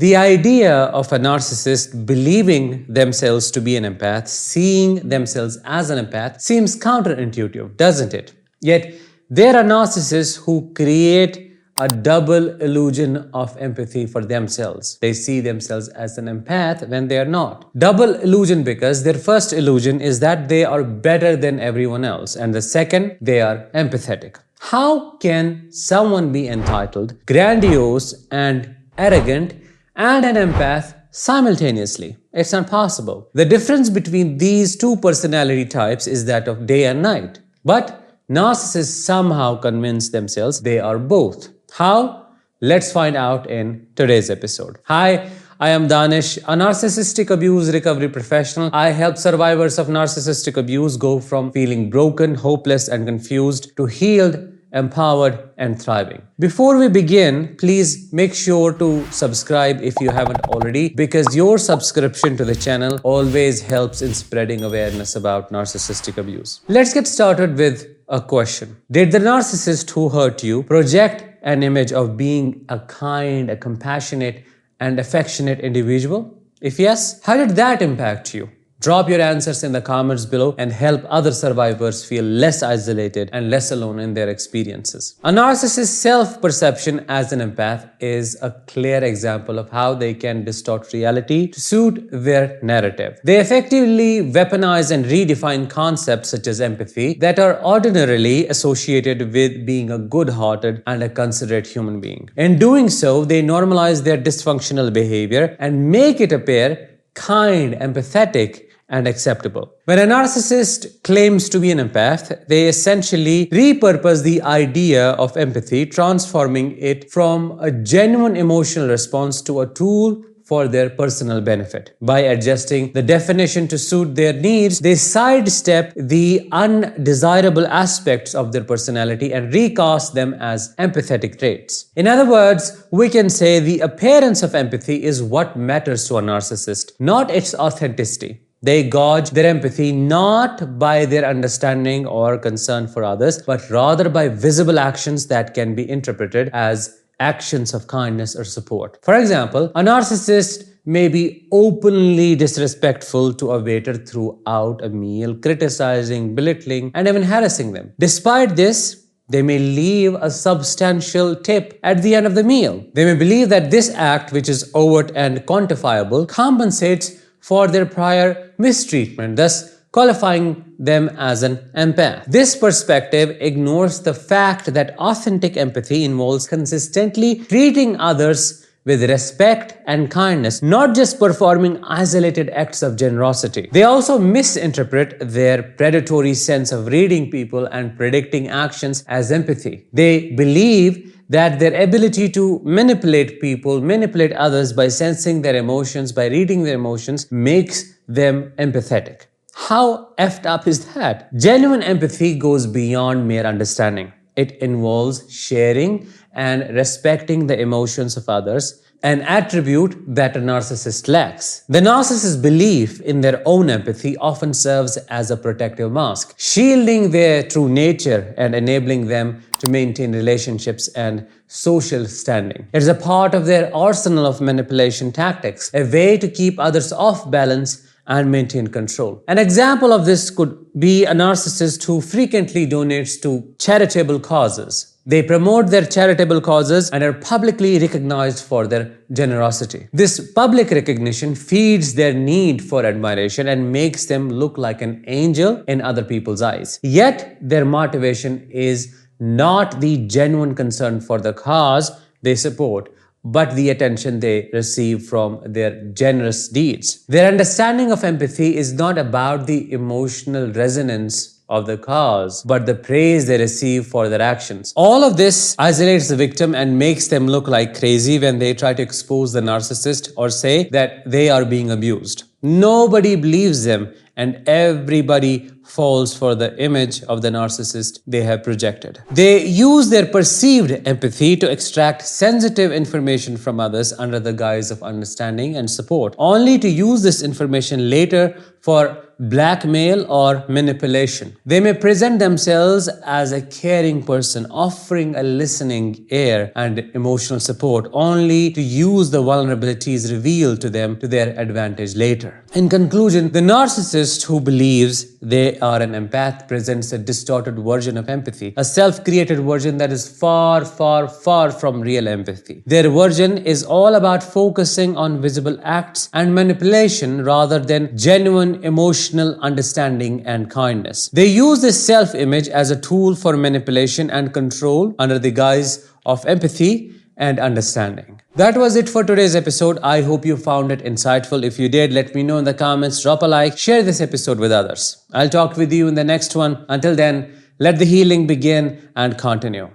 The idea of a narcissist believing themselves to be an empath, seeing themselves as an empath, seems counterintuitive, doesn't it? Yet, there are narcissists who create a double illusion of empathy for themselves. They see themselves as an empath when they are not. Double illusion because their first illusion is that they are better than everyone else, and the second, they are empathetic. How can someone be entitled, grandiose, and arrogant, and an empath simultaneously? It's not possible. The difference between these two personality types is that of day and night. But narcissists somehow convince themselves they are both. How? Let's find out in today's episode. Hi, I am Danish, a narcissistic abuse recovery professional. I help survivors of narcissistic abuse go from feeling broken, hopeless, and confused to healed, empowered, and thriving. Before we begin, please make sure to subscribe if you haven't already, because your subscription to the channel always helps in spreading awareness about narcissistic abuse. Let's get started with a question Did the narcissist who hurt you project an image of being a kind, a compassionate, and affectionate individual? If yes, how did that impact you? Drop your answers in the comments below and help other survivors feel less isolated and less alone in their experiences. A narcissist's self perception as an empath is a clear example of how they can distort reality to suit their narrative. They effectively weaponize and redefine concepts such as empathy that are ordinarily associated with being a good hearted and a considerate human being. In doing so, they normalize their dysfunctional behavior and make it appear kind, empathetic, and acceptable. When a narcissist claims to be an empath, they essentially repurpose the idea of empathy, transforming it from a genuine emotional response to a tool for their personal benefit. By adjusting the definition to suit their needs, they sidestep the undesirable aspects of their personality and recast them as empathetic traits. In other words, we can say the appearance of empathy is what matters to a narcissist, not its authenticity. They gauge their empathy not by their understanding or concern for others, but rather by visible actions that can be interpreted as actions of kindness or support. For example, a narcissist may be openly disrespectful to a waiter throughout a meal, criticizing, belittling, and even harassing them. Despite this, they may leave a substantial tip at the end of the meal. They may believe that this act, which is overt and quantifiable, compensates for their prior mistreatment, thus qualifying them as an empath. This perspective ignores the fact that authentic empathy involves consistently treating others with respect and kindness, not just performing isolated acts of generosity. They also misinterpret their predatory sense of reading people and predicting actions as empathy. They believe that their ability to manipulate people, manipulate others by sensing their emotions, by reading their emotions, makes them empathetic. How effed up is that? Genuine empathy goes beyond mere understanding. It involves sharing and respecting the emotions of others an attribute that a narcissist lacks. The narcissist's belief in their own empathy often serves as a protective mask, shielding their true nature and enabling them to maintain relationships and social standing. It is a part of their arsenal of manipulation tactics, a way to keep others off balance and maintain control. An example of this could be a narcissist who frequently donates to charitable causes they promote their charitable causes and are publicly recognized for their generosity. This public recognition feeds their need for admiration and makes them look like an angel in other people's eyes. Yet, their motivation is not the genuine concern for the cause they support, but the attention they receive from their generous deeds. Their understanding of empathy is not about the emotional resonance of the cause, but the praise they receive for their actions. All of this isolates the victim and makes them look like crazy when they try to expose the narcissist or say that they are being abused. Nobody believes them and everybody falls for the image of the narcissist they have projected. They use their perceived empathy to extract sensitive information from others under the guise of understanding and support, only to use this information later for blackmail or manipulation. They may present themselves as a caring person, offering a listening ear and emotional support, only to use the vulnerabilities revealed to them to their advantage later. In conclusion, the narcissist who believes they are an empath presents a distorted version of empathy, a self created version that is far, far, far from real empathy. Their version is all about focusing on visible acts and manipulation rather than genuine emotional understanding and kindness. They use this self image as a tool for manipulation and control under the guise of empathy and understanding. That was it for today's episode. I hope you found it insightful. If you did, let me know in the comments, drop a like, share this episode with others. I'll talk with you in the next one. Until then, let the healing begin and continue.